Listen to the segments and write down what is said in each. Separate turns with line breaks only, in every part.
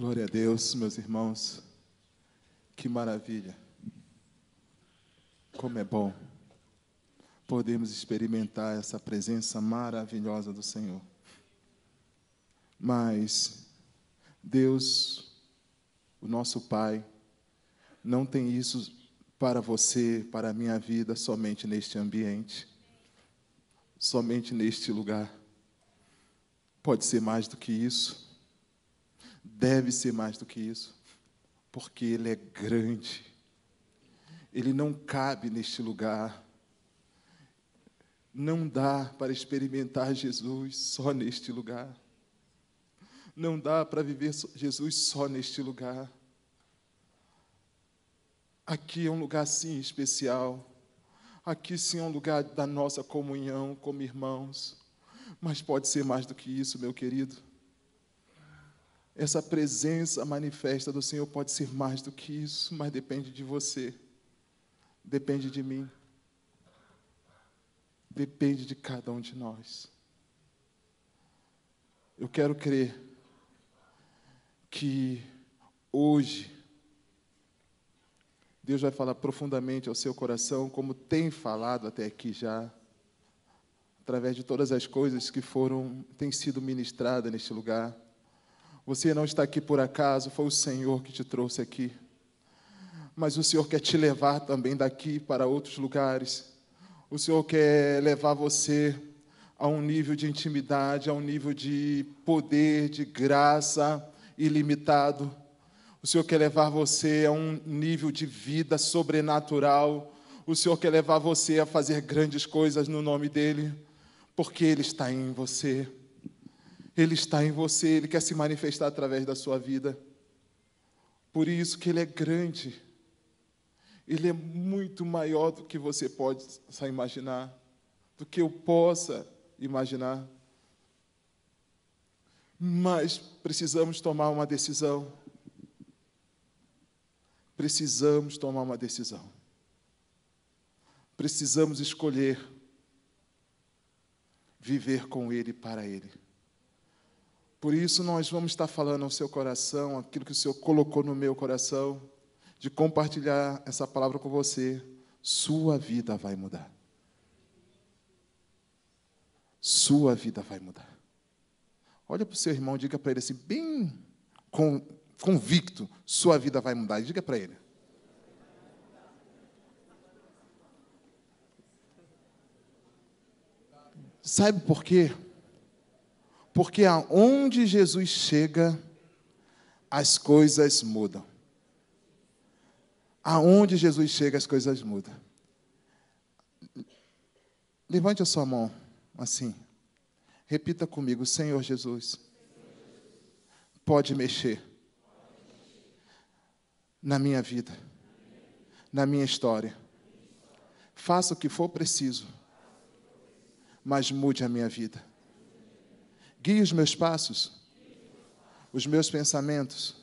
Glória a Deus, meus irmãos. Que maravilha. Como é bom podemos experimentar essa presença maravilhosa do Senhor. Mas Deus, o nosso Pai, não tem isso para você, para a minha vida, somente neste ambiente, somente neste lugar. Pode ser mais do que isso, deve ser mais do que isso, porque Ele é grande, Ele não cabe neste lugar. Não dá para experimentar Jesus só neste lugar. Não dá para viver Jesus só neste lugar. Aqui é um lugar sim especial. Aqui sim é um lugar da nossa comunhão como irmãos. Mas pode ser mais do que isso, meu querido. Essa presença manifesta do Senhor pode ser mais do que isso, mas depende de você. Depende de mim. Depende de cada um de nós. Eu quero crer que hoje Deus vai falar profundamente ao seu coração, como tem falado até aqui já, através de todas as coisas que foram, têm sido ministradas neste lugar. Você não está aqui por acaso, foi o Senhor que te trouxe aqui. Mas o Senhor quer te levar também daqui para outros lugares. O Senhor quer levar você a um nível de intimidade, a um nível de poder, de graça ilimitado. O Senhor quer levar você a um nível de vida sobrenatural. O Senhor quer levar você a fazer grandes coisas no nome dEle, porque Ele está em você. Ele está em você, Ele quer se manifestar através da sua vida. Por isso que Ele é grande. Ele é muito maior do que você pode imaginar, do que eu possa imaginar. Mas precisamos tomar uma decisão. Precisamos tomar uma decisão. Precisamos escolher viver com Ele para Ele. Por isso, nós vamos estar falando ao seu coração aquilo que o Senhor colocou no meu coração, de compartilhar essa palavra com você. Sua vida vai mudar. Sua vida vai mudar. Olha para o seu irmão, diga para ele assim, bem convicto, sua vida vai mudar. Diga para ele. Sabe por quê? Porque aonde Jesus chega, as coisas mudam. Aonde Jesus chega, as coisas mudam. Levante a sua mão assim. Repita comigo, Senhor Jesus, pode mexer na minha vida, na minha história. Faça o que for preciso, mas mude a minha vida. Guie os meus passos, os meus pensamentos,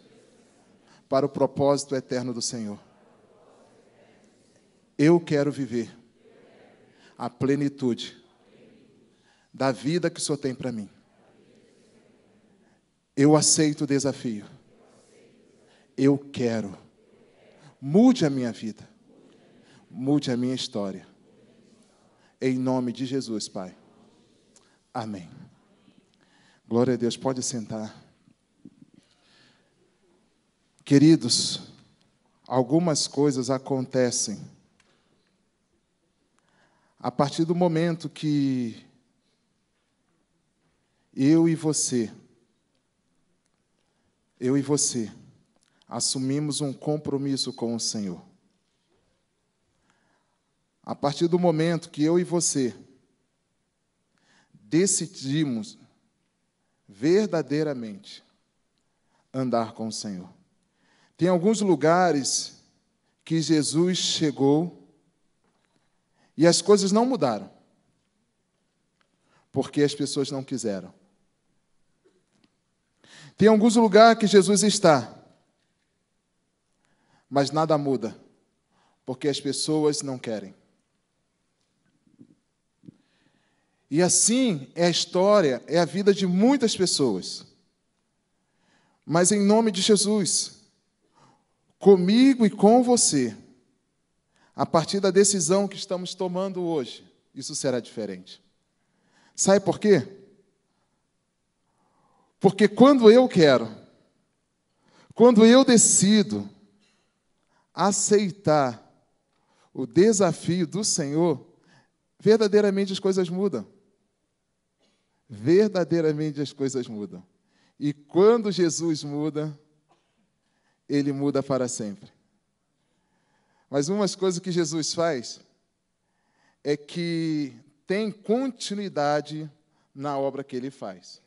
para o propósito eterno do Senhor. Eu quero viver a plenitude da vida que o Senhor tem para mim. Eu aceito o desafio. Eu quero. Mude a minha vida. Mude a minha história. Em nome de Jesus, Pai. Amém. Glória a Deus. Pode sentar. Queridos, algumas coisas acontecem a partir do momento que eu e você, eu e você, assumimos um compromisso com o Senhor. A partir do momento que eu e você decidimos verdadeiramente andar com o Senhor. Tem alguns lugares que Jesus chegou e as coisas não mudaram, porque as pessoas não quiseram. Tem alguns lugares que Jesus está, mas nada muda, porque as pessoas não querem. E assim é a história, é a vida de muitas pessoas. Mas em nome de Jesus, comigo e com você, a partir da decisão que estamos tomando hoje, isso será diferente. Sabe por quê? Porque quando eu quero, quando eu decido aceitar o desafio do Senhor, verdadeiramente as coisas mudam. Verdadeiramente as coisas mudam. E quando Jesus muda, ele muda para sempre. Mas uma das coisas que Jesus faz é que tem continuidade na obra que ele faz.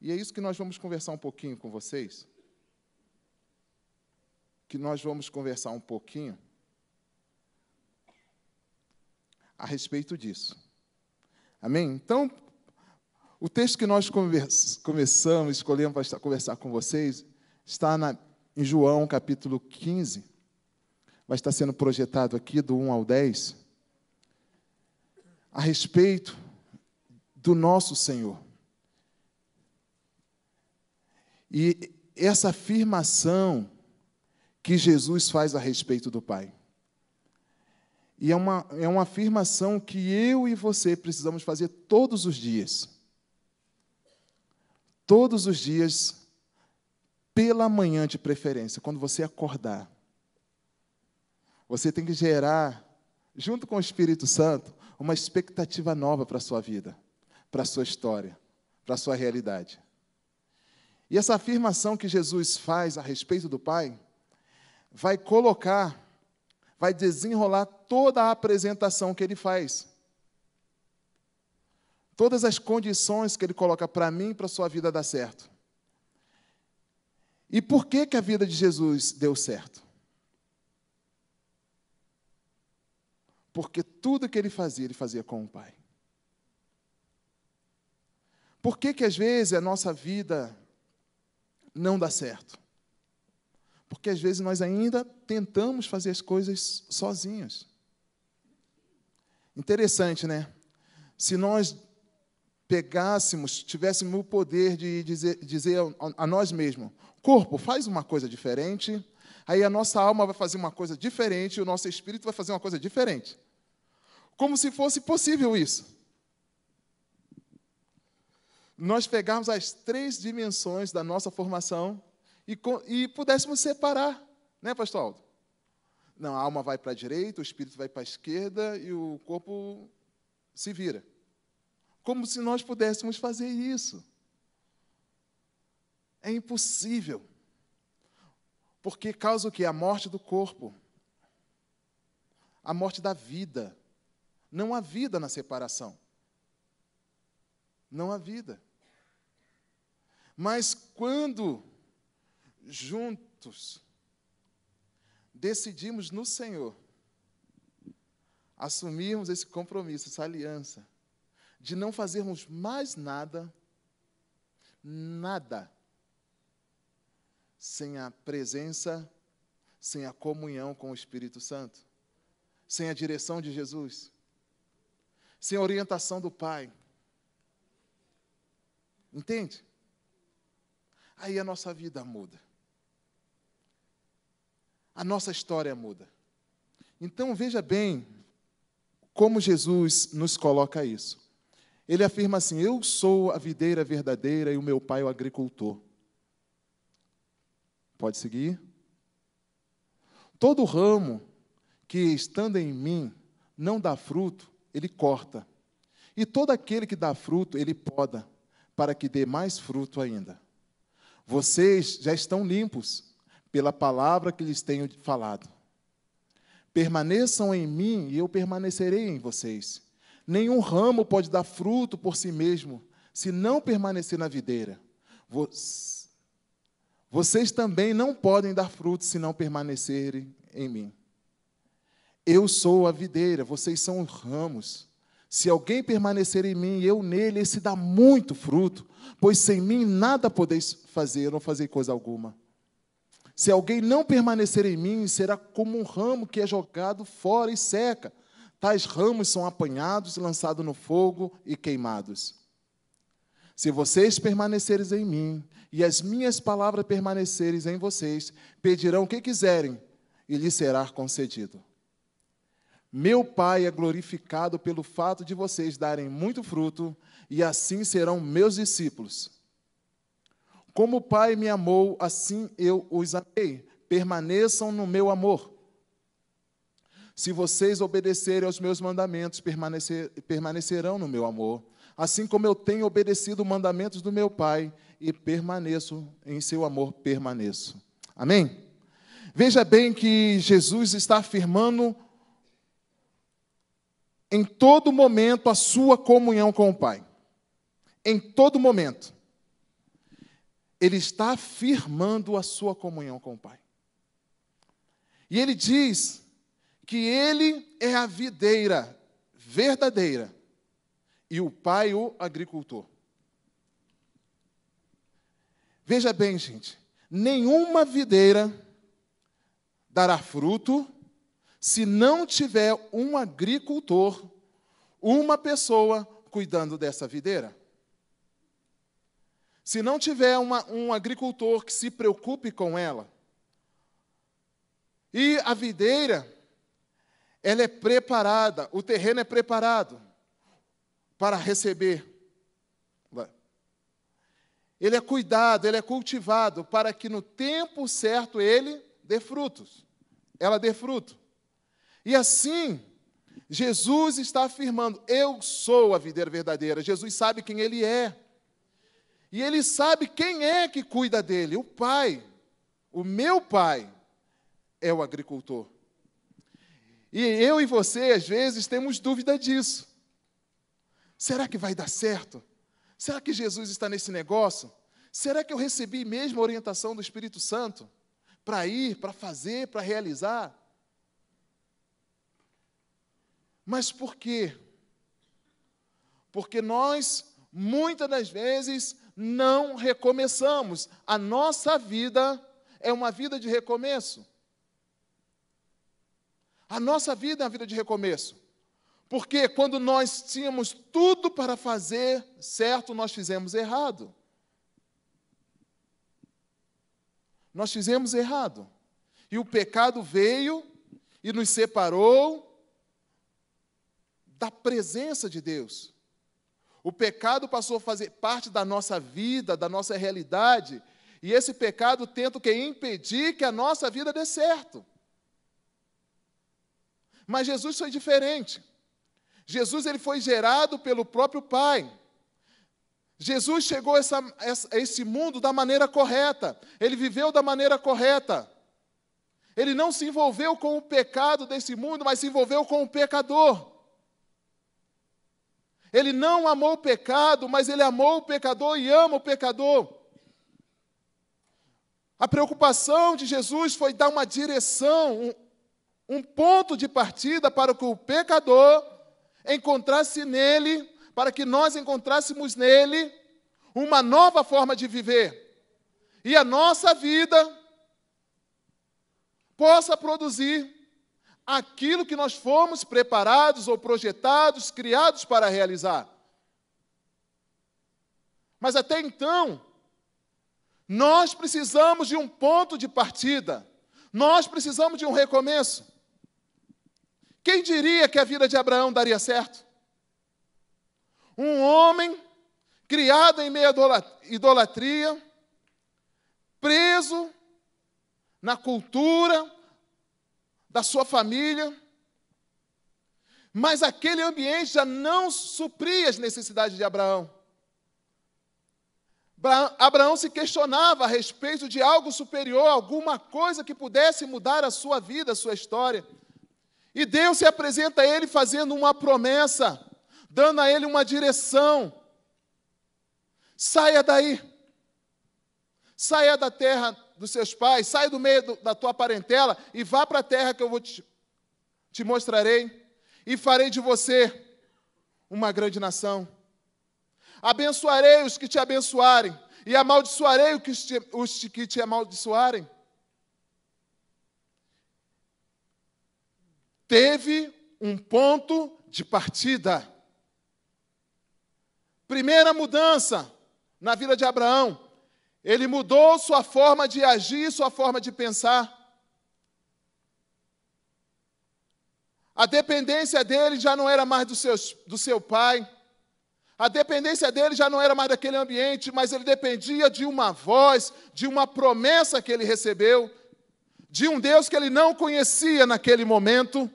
E é isso que nós vamos conversar um pouquinho com vocês. Que nós vamos conversar um pouquinho a respeito disso. Amém? Então, o texto que nós começamos, escolhemos para conversar com vocês, está na, em João capítulo 15. Vai estar sendo projetado aqui do 1 ao 10. A respeito do nosso Senhor. E essa afirmação que Jesus faz a respeito do Pai. E é uma, é uma afirmação que eu e você precisamos fazer todos os dias. Todos os dias, pela manhã de preferência, quando você acordar. Você tem que gerar, junto com o Espírito Santo, uma expectativa nova para a sua vida, para a sua história, para a sua realidade. E essa afirmação que Jesus faz a respeito do Pai vai colocar vai desenrolar toda a apresentação que ele faz. Todas as condições que ele coloca para mim para a sua vida dar certo. E por que, que a vida de Jesus deu certo? Porque tudo que ele fazia, ele fazia com o Pai. Por que, que às vezes a nossa vida não dá certo? Porque às vezes nós ainda tentamos fazer as coisas sozinhos. Interessante, né? Se nós pegássemos, tivéssemos o poder de dizer, dizer a nós mesmos: corpo, faz uma coisa diferente, aí a nossa alma vai fazer uma coisa diferente, o nosso espírito vai fazer uma coisa diferente. Como se fosse possível isso. Nós pegarmos as três dimensões da nossa formação e, e pudéssemos separar, né, pastor Aldo? Não, a alma vai para a direita, o espírito vai para a esquerda e o corpo se vira. Como se nós pudéssemos fazer isso. É impossível. Porque causa o que? A morte do corpo. A morte da vida. Não há vida na separação. Não há vida. Mas quando juntos, decidimos no Senhor assumirmos esse compromisso, essa aliança, de não fazermos mais nada, nada, sem a presença, sem a comunhão com o Espírito Santo, sem a direção de Jesus, sem a orientação do Pai. Entende? Aí a nossa vida muda a nossa história muda. Então veja bem como Jesus nos coloca isso. Ele afirma assim: Eu sou a videira verdadeira e o meu pai é o agricultor. Pode seguir? Todo ramo que estando em mim não dá fruto, ele corta. E todo aquele que dá fruto, ele poda, para que dê mais fruto ainda. Vocês já estão limpos pela palavra que lhes tenho falado. Permaneçam em mim e eu permanecerei em vocês. Nenhum ramo pode dar fruto por si mesmo, se não permanecer na videira. Vocês também não podem dar fruto se não permanecerem em mim. Eu sou a videira, vocês são os ramos. Se alguém permanecer em mim e eu nele, esse dá muito fruto, pois sem mim nada podeis fazer, não fazer coisa alguma. Se alguém não permanecer em mim, será como um ramo que é jogado fora e seca. Tais ramos são apanhados, lançados no fogo e queimados. Se vocês permanecerem em mim e as minhas palavras permanecerem em vocês, pedirão o que quiserem e lhes será concedido. Meu Pai é glorificado pelo fato de vocês darem muito fruto, e assim serão meus discípulos. Como o Pai me amou, assim eu os amei. Permaneçam no meu amor. Se vocês obedecerem aos meus mandamentos, permanecer, permanecerão no meu amor, assim como eu tenho obedecido os mandamentos do meu Pai e permaneço em seu amor, permaneço. Amém? Veja bem que Jesus está afirmando em todo momento a sua comunhão com o Pai. Em todo momento. Ele está afirmando a sua comunhão com o Pai. E ele diz que ele é a videira verdadeira e o pai o agricultor. Veja bem, gente, nenhuma videira dará fruto se não tiver um agricultor, uma pessoa cuidando dessa videira. Se não tiver uma, um agricultor que se preocupe com ela. E a videira, ela é preparada, o terreno é preparado para receber. Ele é cuidado, ele é cultivado para que no tempo certo ele dê frutos. Ela dê fruto. E assim, Jesus está afirmando: Eu sou a videira verdadeira. Jesus sabe quem ele é. E ele sabe quem é que cuida dele: o Pai. O meu Pai é o agricultor. E eu e você, às vezes, temos dúvida disso. Será que vai dar certo? Será que Jesus está nesse negócio? Será que eu recebi mesmo a orientação do Espírito Santo para ir, para fazer, para realizar? Mas por quê? Porque nós, muitas das vezes, não recomeçamos. A nossa vida é uma vida de recomeço. A nossa vida é uma vida de recomeço. Porque quando nós tínhamos tudo para fazer certo, nós fizemos errado. Nós fizemos errado. E o pecado veio e nos separou da presença de Deus. O pecado passou a fazer parte da nossa vida, da nossa realidade, e esse pecado tenta que impedir que a nossa vida dê certo. Mas Jesus foi diferente. Jesus ele foi gerado pelo próprio Pai. Jesus chegou a, essa, a esse mundo da maneira correta. Ele viveu da maneira correta. Ele não se envolveu com o pecado desse mundo, mas se envolveu com o pecador. Ele não amou o pecado, mas ele amou o pecador e ama o pecador. A preocupação de Jesus foi dar uma direção, um, ponto de partida para que o pecador encontrasse nele, para que nós encontrássemos nele uma nova forma de viver. E a nossa vida possa produzir aquilo que nós fomos preparados ou projetados, criados para realizar. Mas até então, nós precisamos de um ponto de partida, nós precisamos de um recomeço. Quem diria que a vida de Abraão daria certo? Um homem criado em meio à idolatria, preso na cultura, da sua família. Mas aquele ambiente já não supria as necessidades de Abraão. Abraão se questionava a respeito de algo superior, alguma coisa que pudesse mudar a sua vida, a sua história. E Deus se apresenta a ele fazendo uma promessa, dando a ele uma direção. Saia daí. Saia da terra dos seus pais, sai do meio do, da tua parentela e vá para a terra que eu vou te, te mostrarei, e farei de você uma grande nação. Abençoarei os que te abençoarem, e amaldiçoarei os que te, os que te amaldiçoarem. Teve um ponto de partida. Primeira mudança na vida de Abraão Ele mudou sua forma de agir, sua forma de pensar. A dependência dele já não era mais do, seus, do seu pai. A dependência dele já não era mais daquele ambiente, mas ele dependia de uma voz, de uma promessa que ele recebeu, de um Deus que ele não conhecia naquele momento.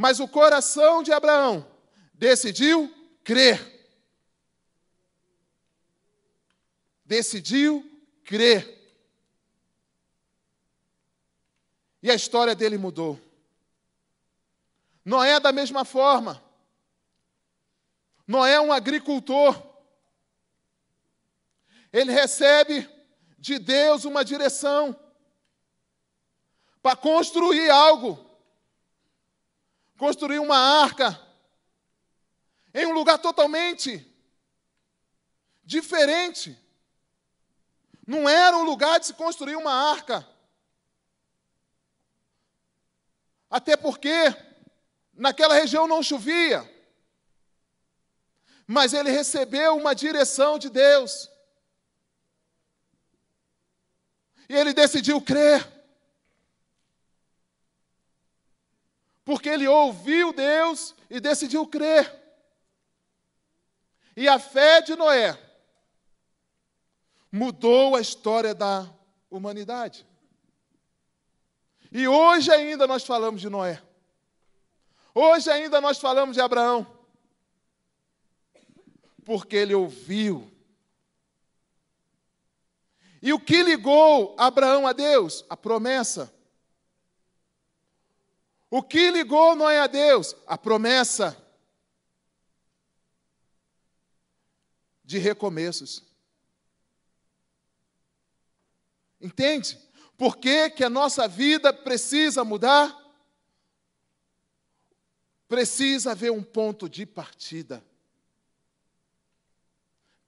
Mas o coração de Abraão decidiu crer. Decidiu crer. E a história dele mudou. Noé, da mesma forma, Noé é um agricultor. Ele recebe de Deus uma direção para construir algo, construir uma arca, em um lugar totalmente diferente. Não era um lugar de se construir uma arca. Até porque naquela região não chovia mas ele recebeu uma direção de Deus. E ele decidiu crer. Porque ele ouviu Deus e decidiu crer. E a fé de Noé mudou a história da humanidade. E hoje ainda nós falamos de Noé. Hoje ainda nós falamos de Abraão porque ele ouviu. E o que ligou Abraão a Deus? A promessa. O que ligou Noé a Deus? A promessa de recomeços. Entende? Por que, que a nossa vida precisa mudar? Precisa haver um ponto de partida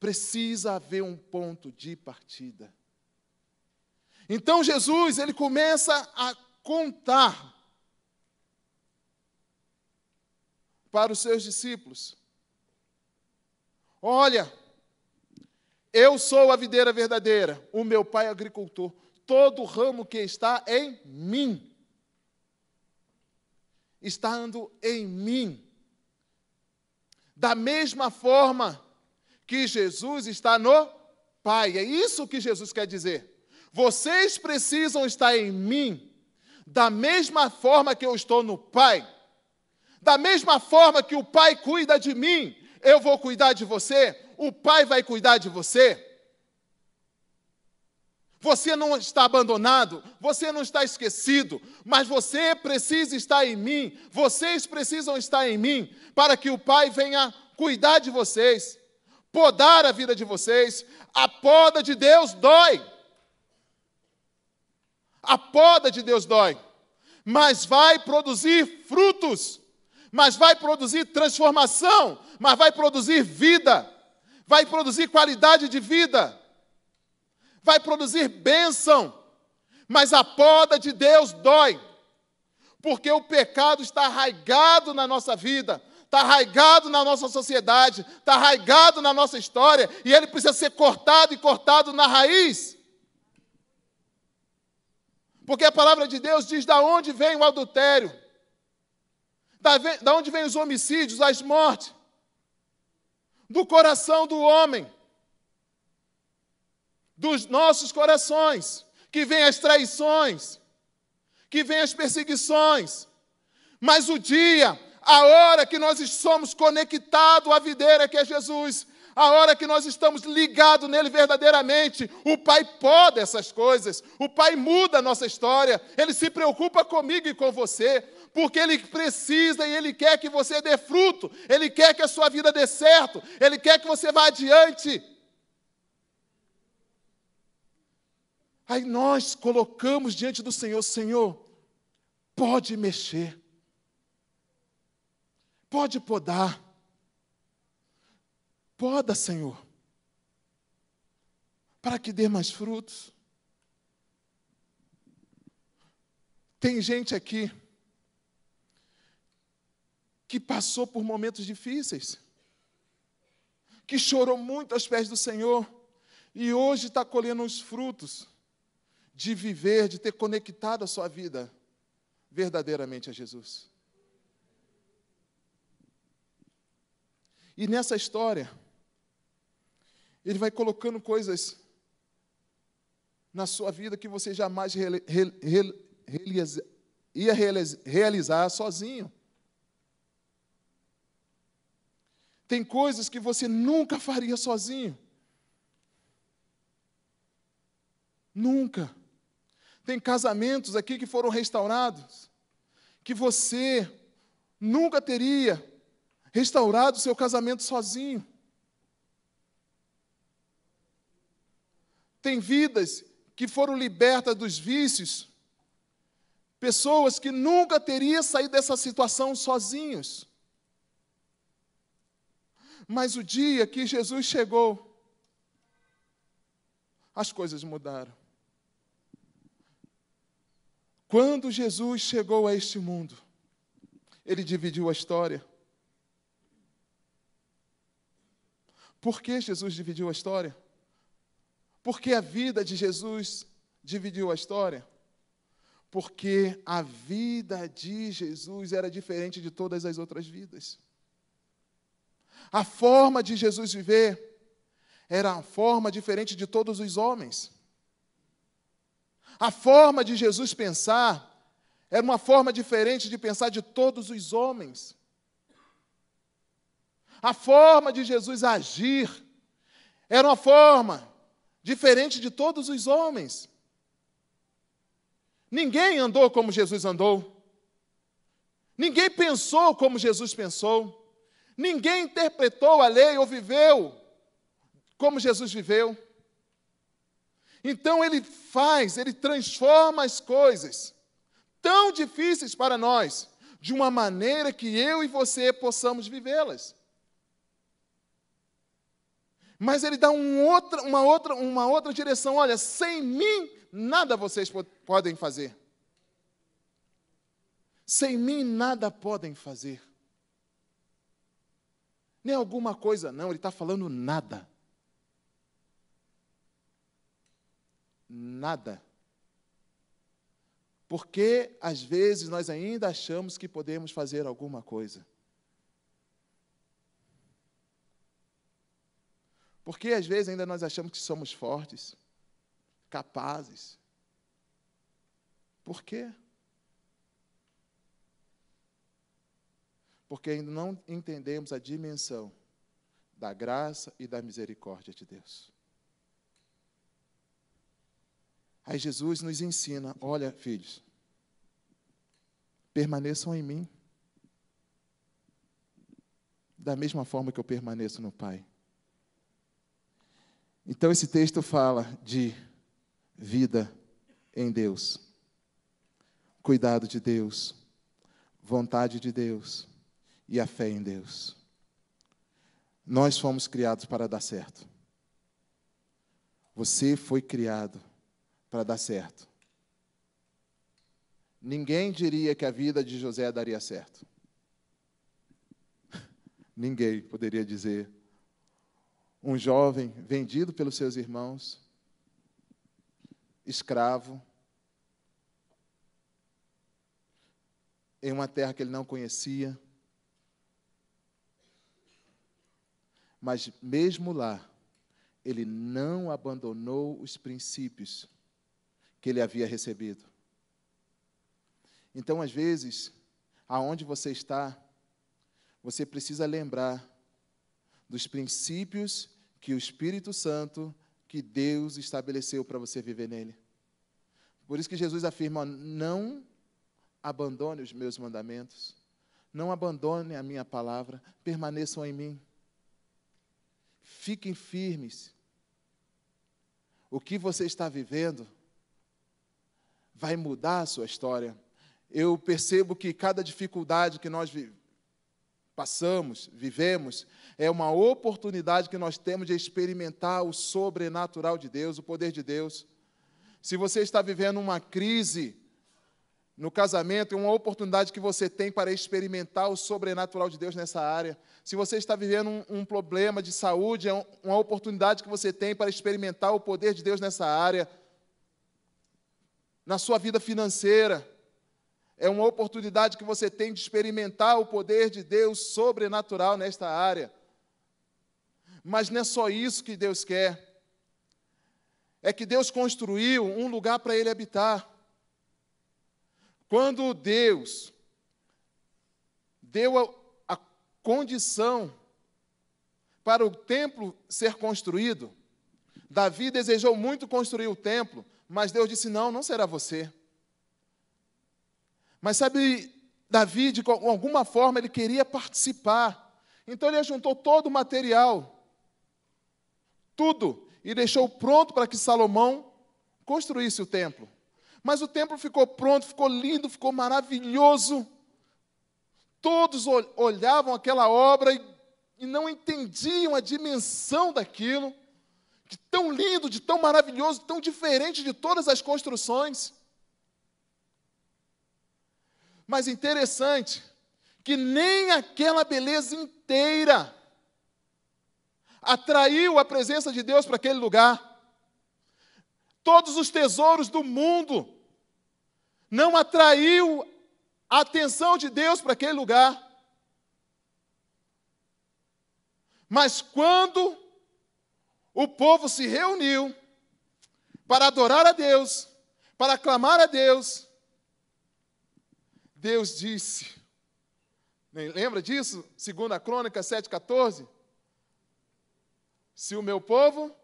precisa haver um ponto de partida. Então Jesus, ele começa a contar para os seus discípulos: Olha, eu sou a videira verdadeira, o meu pai é agricultor. Todo ramo que está em mim, estando em mim. Da mesma forma que Jesus está no Pai. É isso que Jesus quer dizer. Vocês precisam estar em mim, da mesma forma que eu estou no Pai. Da mesma forma que o Pai cuida de mim, eu vou cuidar de você, o Pai vai cuidar de você. Você não está abandonado, você não está esquecido, mas você precisa estar em mim, vocês precisam estar em mim, para que o Pai venha cuidar de vocês podar a vida de vocês. A poda de Deus dói. A poda de Deus dói. Mas vai produzir frutos. Mas vai produzir transformação. Mas vai produzir vida. Vai produzir qualidade de vida. Vai produzir bênção. Mas a poda de Deus dói. Porque o pecado está arraigado na nossa vida está arraigado na nossa sociedade, está arraigado na nossa história, e ele precisa ser cortado e cortado na raiz. Porque a palavra de Deus diz da onde vem o adultério, da, onde vem os homicídios, as mortes, do coração do homem, dos nossos corações, que vem as traições, que vem as perseguições. Mas o dia a hora que nós somos conectados à videira que é Jesus, a hora que nós estamos ligados nele verdadeiramente, o Pai pode essas coisas, o Pai muda a nossa história, ele se preocupa comigo e com você, porque ele precisa e ele quer que você dê fruto, ele quer que a sua vida dê certo, ele quer que você vá adiante. Aí nós colocamos diante do Senhor: Senhor, pode mexer. Pode podar. Poda, Senhor, para que dê mais frutos. Tem gente aqui que passou por momentos difíceis, que chorou muito aos pés do Senhor e hoje está colhendo os frutos de viver, de ter conectado a sua vida verdadeiramente a Jesus. E nessa história, ele vai colocando coisas na sua vida que você jamais ia realizar sozinho. Tem coisas que você nunca faria sozinho. Nunca. Tem casamentos aqui que foram restaurados, que você nunca teria restaurado o seu casamento sozinho. Tem vidas que foram libertas dos vícios, pessoas que nunca teriam saído dessa situação sozinhos. Mas o dia que Jesus chegou, as coisas mudaram. Quando Jesus chegou a este mundo, ele dividiu a história. Por que Jesus dividiu a história? Porque a vida de Jesus dividiu a história? Porque a vida de Jesus era diferente de todas as outras vidas. A forma de Jesus viver era uma forma diferente de todos os homens. A forma de Jesus pensar era uma forma diferente de pensar de todos os homens. A forma de Jesus agir era uma forma diferente de todos os homens. Ninguém andou como Jesus andou. Ninguém pensou como Jesus pensou. Ninguém interpretou a lei ou viveu como Jesus viveu. Então ele faz, ele transforma as coisas tão difíceis para nós de uma maneira que eu e você possamos vivê-las. Mas ele dá um outra, uma, outra, uma outra direção. Olha, sem mim, nada vocês podem fazer. Sem mim, nada podem fazer. Nem alguma coisa, não, ele está falando nada. nada. Porque às vezes nós ainda achamos que podemos fazer alguma coisa. Porque às vezes ainda nós achamos que somos fortes, capazes. Por quê? Porque ainda não entendemos a dimensão da graça e da misericórdia de Deus. Aí Jesus nos ensina: olha, filhos, permaneçam em mim, da mesma forma que eu permaneço no Pai. Então, esse texto fala de vida em Deus, cuidado de Deus, vontade de Deus e a fé em Deus. Nós fomos criados para dar certo. Você foi criado para dar certo. Ninguém diria que a vida de José daria certo. Ninguém poderia dizer. Um jovem vendido pelos seus irmãos, escravo, em uma terra que ele não conhecia. Mas mesmo lá, ele não abandonou os princípios que ele havia recebido. Então, às vezes, aonde você está, você precisa lembrar dos princípios que o Espírito Santo, que Deus estabeleceu para você viver nele. Por isso que Jesus afirma: não abandone os meus mandamentos, não abandone a minha palavra, permaneçam em mim. Fiquem firmes. O que você está vivendo vai mudar a sua história. Eu percebo que cada dificuldade que nós passamos, vivemos, é uma oportunidade que nós temos de experimentar o sobrenatural de Deus, o poder de Deus. Se você está vivendo uma crise no casamento, é uma oportunidade que você tem para experimentar o sobrenatural de Deus nessa área. Se você está vivendo um, um problema de saúde, é um, uma oportunidade que você tem para experimentar o poder de Deus nessa área. Na sua vida financeira, é uma oportunidade que você tem de experimentar o poder de Deus sobrenatural nesta área. Mas não é só isso que Deus quer. É que Deus construiu um lugar para ele habitar. Quando Deus deu a, a condição para o templo ser construído, Davi desejou muito construir o templo, mas Deus disse: Não, não será você. Mas sabe, Davi, de alguma forma, ele queria participar. Então ele juntou todo o material, tudo, e deixou pronto para que Salomão construísse o templo. Mas o templo ficou pronto, ficou lindo, ficou maravilhoso. Todos olhavam aquela obra e, e não entendiam a dimensão daquilo, de tão lindo, de tão maravilhoso, tão diferente de todas as construções. Mas interessante que nem aquela beleza inteira atraiu a presença de Deus para aquele lugar todos os tesouros do mundo, não atraiu a atenção de Deus para aquele lugar. Mas quando o povo se reuniu para adorar a Deus, para clamar a Deus, Deus disse, lembra disso? Segunda Crônica 7,14? Se o meu povo,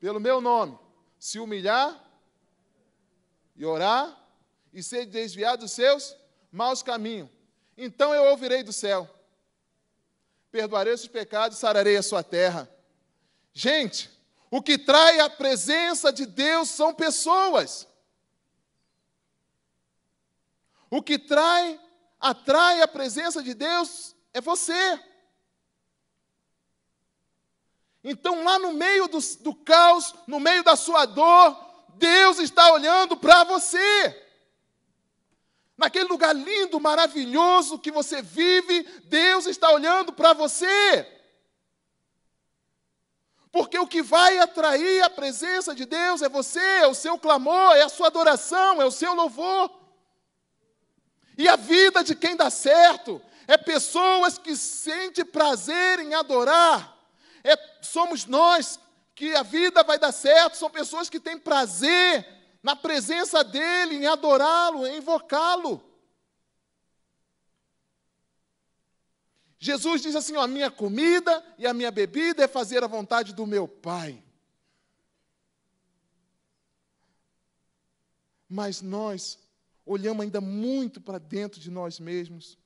pelo meu nome, se humilhar e orar e ser desviado dos seus maus caminhos. Então eu ouvirei do céu, perdoarei os seus pecados e sararei a sua terra. Gente, o que trai a presença de Deus são pessoas. O que trai, atrai a presença de Deus é você. Então, lá no meio do, do caos, no meio da sua dor, Deus está olhando para você. Naquele lugar lindo, maravilhoso que você vive, Deus está olhando para você. Porque o que vai atrair a presença de Deus é você, é o seu clamor, é a sua adoração, é o seu louvor. E a vida de quem dá certo é pessoas que sentem prazer em adorar, é, somos nós que a vida vai dar certo, são pessoas que têm prazer na presença dEle, em adorá-lo, em invocá-lo. Jesus diz assim: ó, a minha comida e a minha bebida é fazer a vontade do meu Pai. Mas nós olhamos ainda muito para dentro de nós mesmos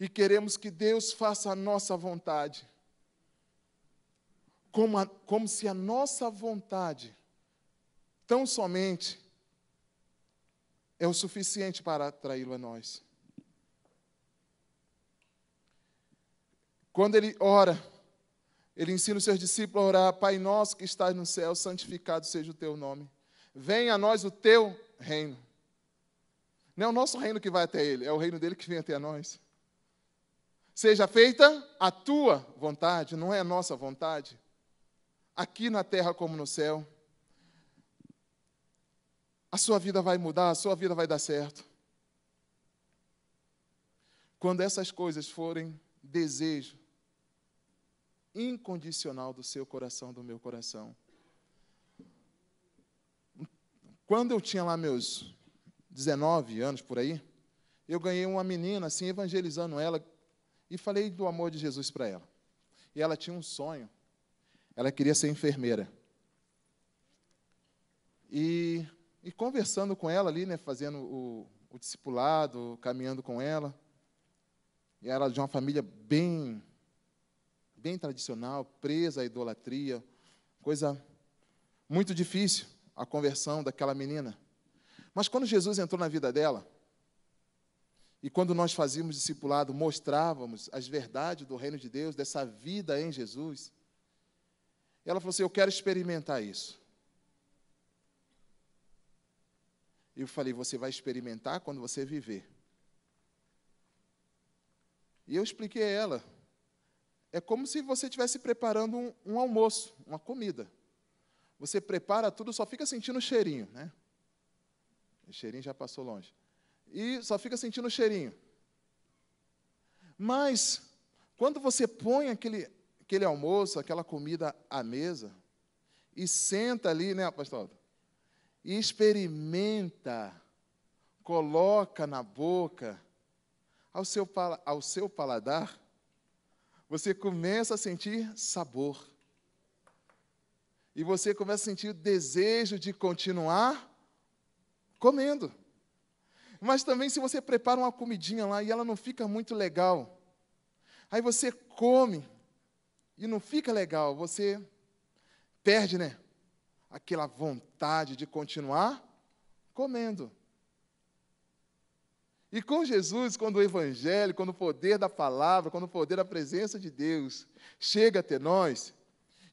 e queremos que Deus faça a nossa vontade. Como, a, como se a nossa vontade, tão somente, é o suficiente para atraí-lo a nós. Quando ele ora, ele ensina os seus discípulos a orar: Pai nosso que estás no céu, santificado seja o teu nome. Venha a nós o teu reino. Não é o nosso reino que vai até ele, é o reino dele que vem até nós. Seja feita a tua vontade, não é a nossa vontade, aqui na terra como no céu. A sua vida vai mudar, a sua vida vai dar certo. Quando essas coisas forem desejo incondicional do seu coração, do meu coração. Quando eu tinha lá meus 19 anos por aí, eu ganhei uma menina assim, evangelizando ela, e falei do amor de Jesus para ela. E ela tinha um sonho. Ela queria ser enfermeira. E, e conversando com ela ali, né, fazendo o, o discipulado, caminhando com ela. E ela de uma família bem, bem tradicional, presa à idolatria, coisa muito difícil a conversão daquela menina. Mas quando Jesus entrou na vida dela, e quando nós fazíamos discipulado, mostrávamos as verdades do reino de Deus, dessa vida em Jesus. Ela falou assim: Eu quero experimentar isso. E eu falei: Você vai experimentar quando você viver. E eu expliquei a ela: É como se você estivesse preparando um, um almoço, uma comida. Você prepara tudo, só fica sentindo o cheirinho, né? O cheirinho já passou longe. E só fica sentindo o cheirinho. Mas, quando você põe aquele, aquele almoço, aquela comida à mesa, e senta ali, né, pastor? E experimenta, coloca na boca, ao seu, ao seu paladar, você começa a sentir sabor. E você começa a sentir o desejo de continuar comendo. Mas também se você prepara uma comidinha lá e ela não fica muito legal, aí você come e não fica legal, você perde, né? Aquela vontade de continuar comendo. E com Jesus, quando o Evangelho, quando o poder da palavra, quando o poder da presença de Deus chega até nós,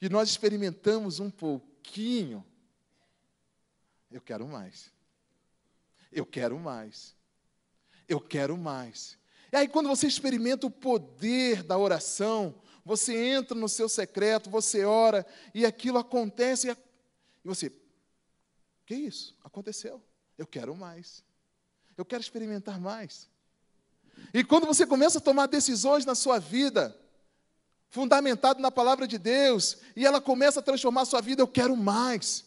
e nós experimentamos um pouquinho, eu quero mais. Eu quero mais. Eu quero mais. E aí, quando você experimenta o poder da oração, você entra no seu secreto, você ora, e aquilo acontece, e você, que isso? Aconteceu. Eu quero mais. Eu quero experimentar mais. E quando você começa a tomar decisões na sua vida, fundamentado na palavra de Deus, e ela começa a transformar a sua vida, eu quero mais.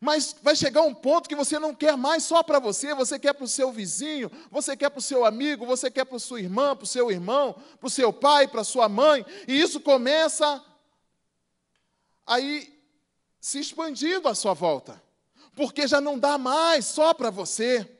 Mas vai chegar um ponto que você não quer mais só para você, você quer para o seu vizinho, você quer para o seu amigo, você quer para sua irmã, para o seu irmão, para o seu pai, para sua mãe, e isso começa aí se expandindo à sua volta, porque já não dá mais só para você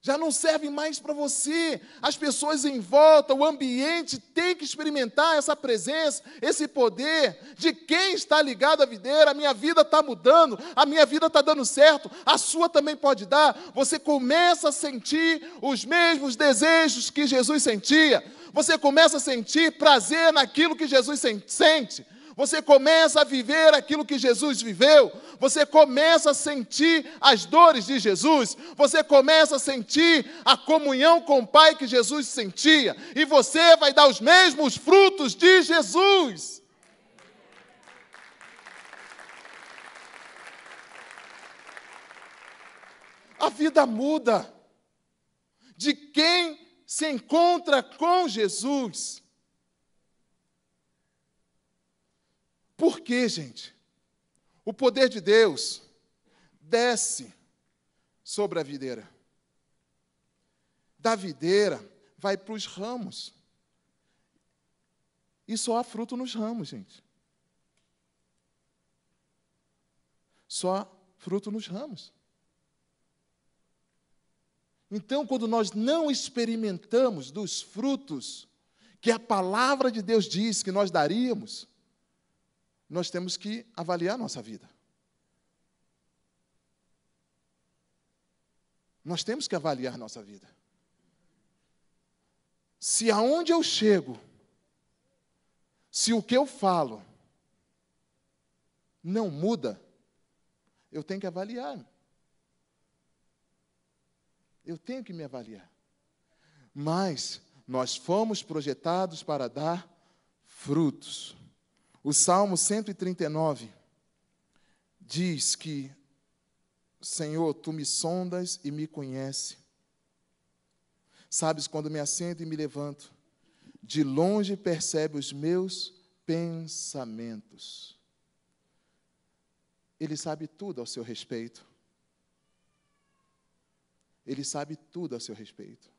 já não serve mais para você. As pessoas em volta, o ambiente tem que experimentar essa presença, esse poder de quem está ligado à videira. A minha vida está mudando, a minha vida está dando certo, a sua também pode dar. Você começa a sentir os mesmos desejos que Jesus sentia. Você começa a sentir prazer naquilo que Jesus sente. Você começa a viver aquilo que Jesus viveu, você começa a sentir as dores de Jesus, você começa a sentir a comunhão com o Pai que Jesus sentia, e você vai dar os mesmos frutos de Jesus. A vida muda de quem se encontra com Jesus. Por quê, gente? O poder de Deus desce sobre a videira. Da videira vai para os ramos. E só há fruto nos ramos, gente. Só há fruto nos ramos. Então, quando nós não experimentamos dos frutos que a palavra de Deus diz que nós daríamos, nós temos que avaliar a nossa vida. Nós temos que avaliar a nossa vida. Se aonde eu chego, se o que eu falo não muda, eu tenho que avaliar. Eu tenho que me avaliar. Mas nós fomos projetados para dar frutos. O Salmo 139 diz que, Senhor, tu me sondas e me conhece. Sabes quando me assento e me levanto. De longe percebe os meus pensamentos. Ele sabe tudo ao seu respeito. Ele sabe tudo a seu respeito.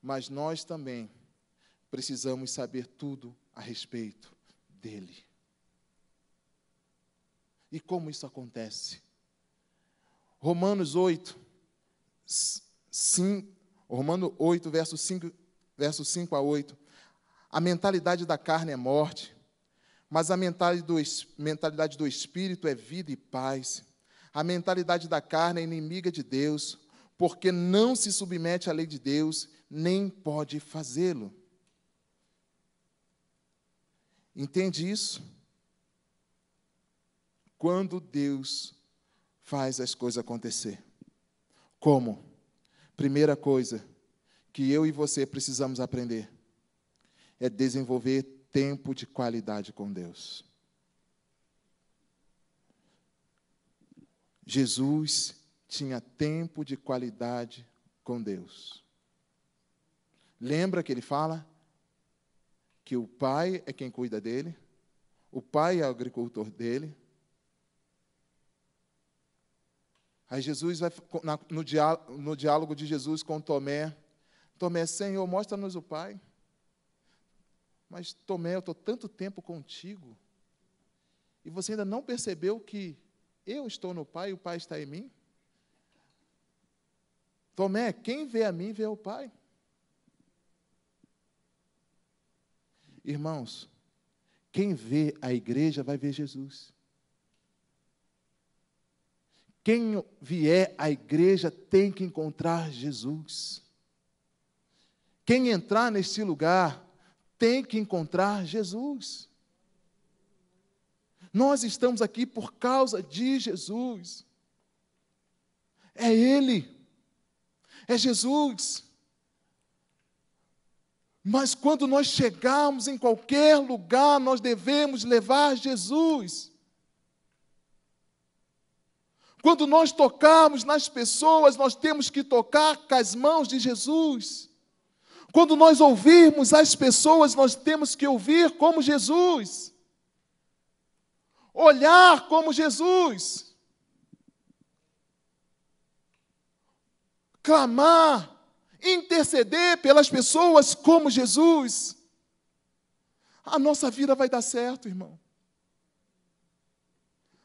Mas nós também precisamos saber tudo a respeito dele. E como isso acontece? Romanos 8, 5, Romano 8, verso 5, verso 5 a 8. A mentalidade da carne é morte, mas a mentalidade do, mentalidade do espírito é vida e paz. A mentalidade da carne é inimiga de Deus, porque não se submete à lei de Deus, nem pode fazê-lo. Entende isso? Quando Deus faz as coisas acontecer. Como? Primeira coisa que eu e você precisamos aprender é desenvolver tempo de qualidade com Deus. Jesus tinha tempo de qualidade com Deus. Lembra que ele fala que o pai é quem cuida dele, o pai é o agricultor dele. Aí Jesus vai no diálogo, no diálogo de Jesus com Tomé, Tomé, Senhor, mostra-nos o Pai. Mas Tomé, eu estou tanto tempo contigo, e você ainda não percebeu que eu estou no Pai e o Pai está em mim? Tomé, quem vê a mim vê o Pai. Irmãos, quem vê a igreja vai ver Jesus. Quem vier à igreja tem que encontrar Jesus. Quem entrar nesse lugar tem que encontrar Jesus. Nós estamos aqui por causa de Jesus. É Ele. É Jesus. Mas quando nós chegarmos em qualquer lugar, nós devemos levar Jesus. Quando nós tocarmos nas pessoas, nós temos que tocar com as mãos de Jesus. Quando nós ouvirmos as pessoas, nós temos que ouvir como Jesus. Olhar como Jesus. Clamar interceder pelas pessoas como Jesus, a nossa vida vai dar certo, irmão.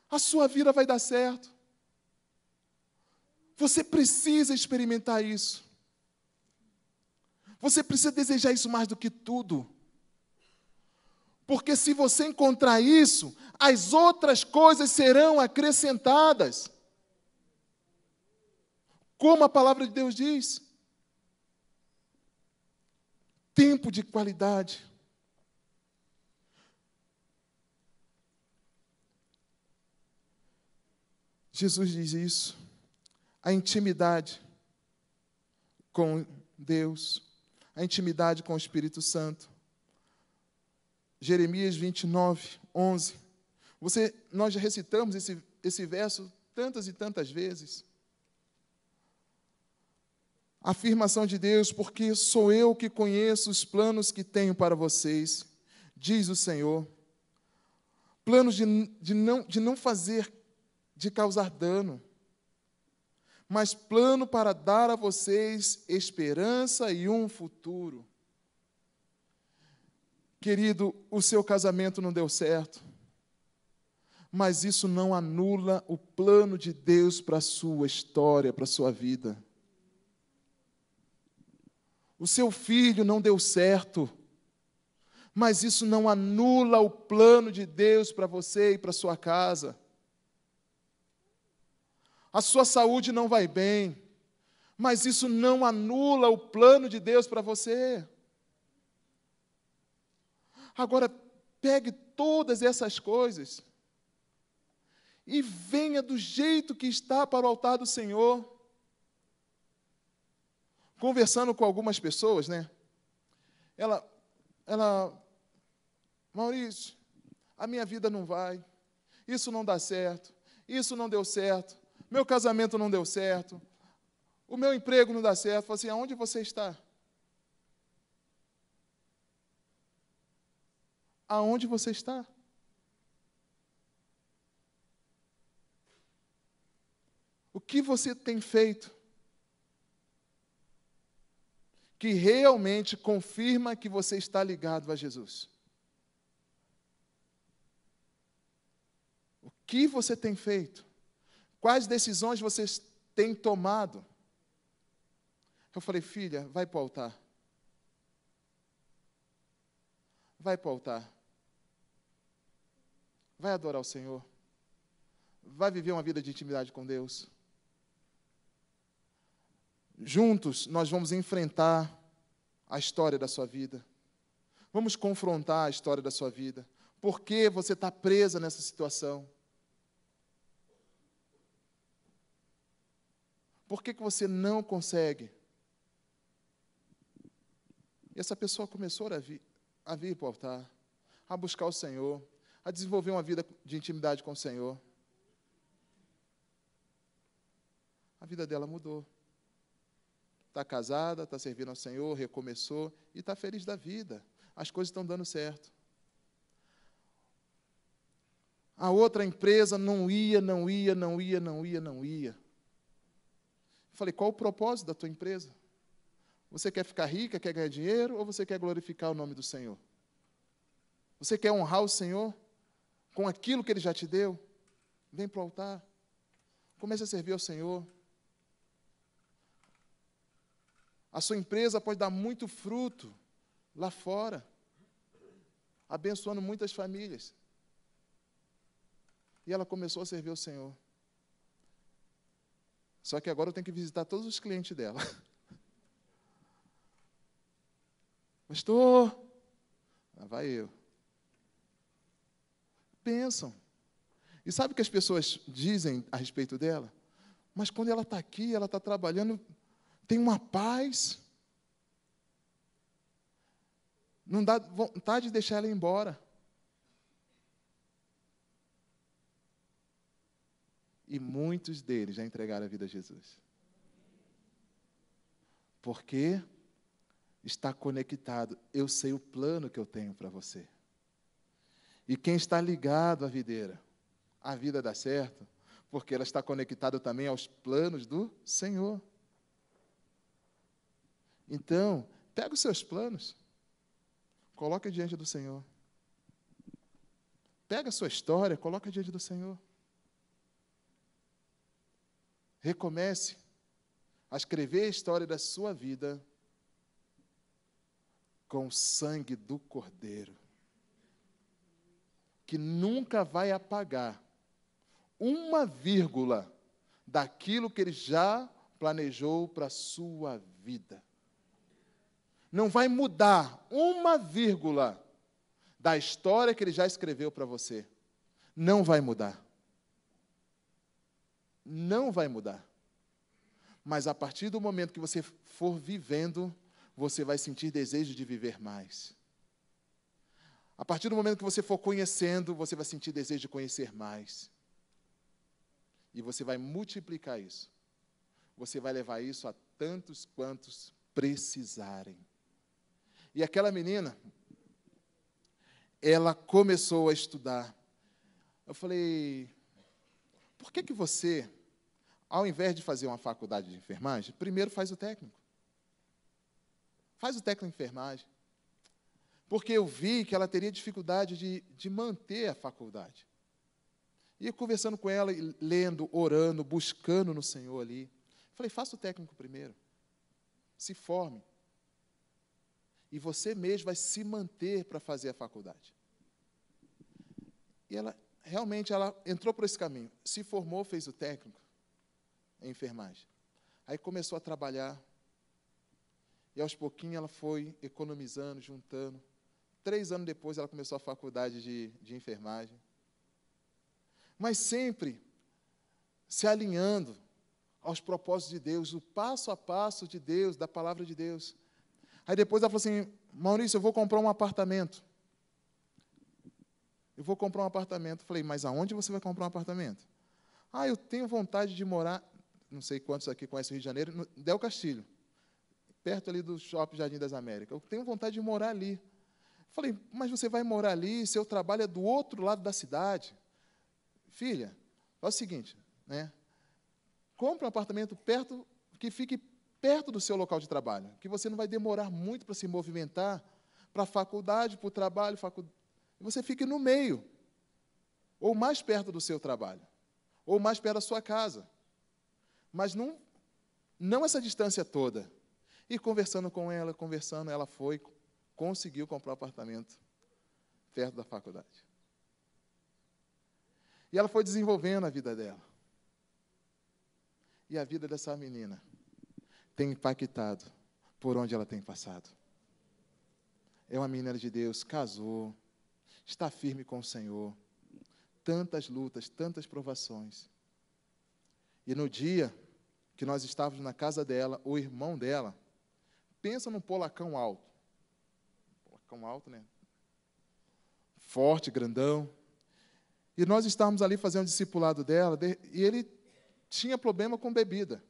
A sua vida vai dar certo. Você precisa experimentar isso. Você precisa desejar isso mais do que tudo. Porque se você encontrar isso, as outras coisas serão acrescentadas. Como a palavra de Deus diz. Tempo de qualidade. Jesus diz isso. A intimidade com Deus, a intimidade com o Espírito Santo. Jeremias 29, 11. Você, nós já recitamos esse, esse verso tantas e tantas vezes afirmação de Deus, porque sou eu que conheço os planos que tenho para vocês, diz o Senhor. Planos de, de, não, de não fazer, de causar dano, mas plano para dar a vocês esperança e um futuro. Querido, o seu casamento não deu certo, mas isso não anula o plano de Deus para a sua história, para a sua vida. O seu filho não deu certo, mas isso não anula o plano de Deus para você e para sua casa. A sua saúde não vai bem, mas isso não anula o plano de Deus para você. Agora, pegue todas essas coisas e venha do jeito que está para o altar do Senhor conversando com algumas pessoas, né? Ela, ela, Maurício, a minha vida não vai, isso não dá certo, isso não deu certo, meu casamento não deu certo, o meu emprego não dá certo. Falei assim, aonde você está? Aonde você está? O que você tem feito que realmente confirma que você está ligado a Jesus. O que você tem feito? Quais decisões você tem tomado? Eu falei, filha, vai para o altar. Vai para o altar. Vai adorar o Senhor. Vai viver uma vida de intimidade com Deus. Juntos nós vamos enfrentar a história da sua vida. Vamos confrontar a história da sua vida. Por que você está presa nessa situação? Por que, que você não consegue? E essa pessoa começou a vir, a vir para o altar, a buscar o Senhor, a desenvolver uma vida de intimidade com o Senhor. A vida dela mudou. Está casada, está servindo ao Senhor, recomeçou e está feliz da vida. As coisas estão dando certo. A outra empresa não ia, não ia, não ia, não ia, não ia. Falei, qual o propósito da tua empresa? Você quer ficar rica, quer ganhar dinheiro ou você quer glorificar o nome do Senhor? Você quer honrar o Senhor com aquilo que Ele já te deu? Vem para o altar. Comece a servir ao Senhor. A sua empresa pode dar muito fruto lá fora, abençoando muitas famílias. E ela começou a servir ao Senhor. Só que agora eu tenho que visitar todos os clientes dela. Pastor, lá vai eu. Pensam. E sabe o que as pessoas dizem a respeito dela? Mas quando ela está aqui, ela está trabalhando, tem uma paz. Não dá vontade de deixar ela embora. E muitos deles já entregaram a vida a Jesus. Porque está conectado. Eu sei o plano que eu tenho para você. E quem está ligado à videira, a vida dá certo, porque ela está conectada também aos planos do Senhor. Então, pega os seus planos, coloca diante do Senhor. Pega a sua história, coloca diante do Senhor. Recomece a escrever a história da sua vida com o sangue do Cordeiro, que nunca vai apagar uma vírgula daquilo que ele já planejou para a sua vida. Não vai mudar uma vírgula da história que ele já escreveu para você. Não vai mudar não vai mudar. Mas a partir do momento que você for vivendo, você vai sentir desejo de viver mais. A partir do momento que você for conhecendo, você vai sentir desejo de conhecer mais. E você vai multiplicar isso. Você vai levar isso a tantos quantos precisarem. E aquela menina, ela começou a estudar. Eu falei, por que, que você, ao invés de fazer uma faculdade de enfermagem, primeiro faz o técnico? Faz o técnico de enfermagem. Porque eu vi que ela teria dificuldade de, de manter a faculdade. Ia conversando com ela, lendo, orando, buscando no Senhor ali. Falei, faça o técnico primeiro. Se forme. E você mesmo vai se manter para fazer a faculdade. E ela, realmente ela entrou por esse caminho, se formou, fez o técnico em enfermagem. Aí começou a trabalhar, e aos pouquinhos ela foi economizando, juntando. Três anos depois ela começou a faculdade de, de enfermagem. Mas sempre se alinhando aos propósitos de Deus, o passo a passo de Deus, da palavra de Deus. Aí depois ela falou assim: Maurício, eu vou comprar um apartamento. Eu vou comprar um apartamento. Falei, mas aonde você vai comprar um apartamento? Ah, eu tenho vontade de morar, não sei quantos aqui conhecem o Rio de Janeiro, no Del Castilho, perto ali do Shopping Jardim das Américas. Eu tenho vontade de morar ali. Falei, mas você vai morar ali, seu trabalho é do outro lado da cidade. Filha, é o seguinte, né? Compre um apartamento perto, que fique perto do seu local de trabalho, que você não vai demorar muito para se movimentar para a faculdade, para o trabalho, faculdade você fique no meio, ou mais perto do seu trabalho, ou mais perto da sua casa. Mas não, não essa distância toda. E conversando com ela, conversando, ela foi, conseguiu comprar um apartamento perto da faculdade. E ela foi desenvolvendo a vida dela. E a vida dessa menina tem impactado por onde ela tem passado. É uma menina de Deus, casou, está firme com o Senhor. Tantas lutas, tantas provações. E no dia que nós estávamos na casa dela, o irmão dela, pensa num polacão alto. Polacão alto, né? Forte, grandão. E nós estávamos ali fazendo o discipulado dela, e ele tinha problema com bebida.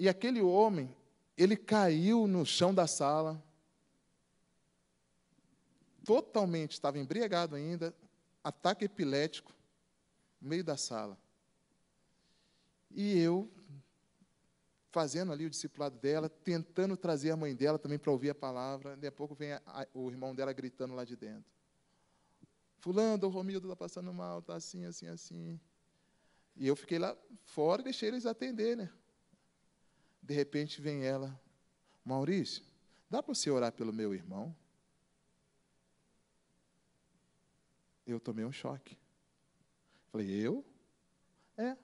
E aquele homem, ele caiu no chão da sala, totalmente, estava embriagado ainda, ataque epilético, no meio da sala. E eu, fazendo ali o discipulado dela, tentando trazer a mãe dela também para ouvir a palavra. Daqui a pouco vem a, a, o irmão dela gritando lá de dentro. Fulano, o Romildo está passando mal, está assim, assim, assim. E eu fiquei lá fora e deixei eles atender, né? De repente vem ela, Maurício, dá para você orar pelo meu irmão? Eu tomei um choque. Falei, eu? É.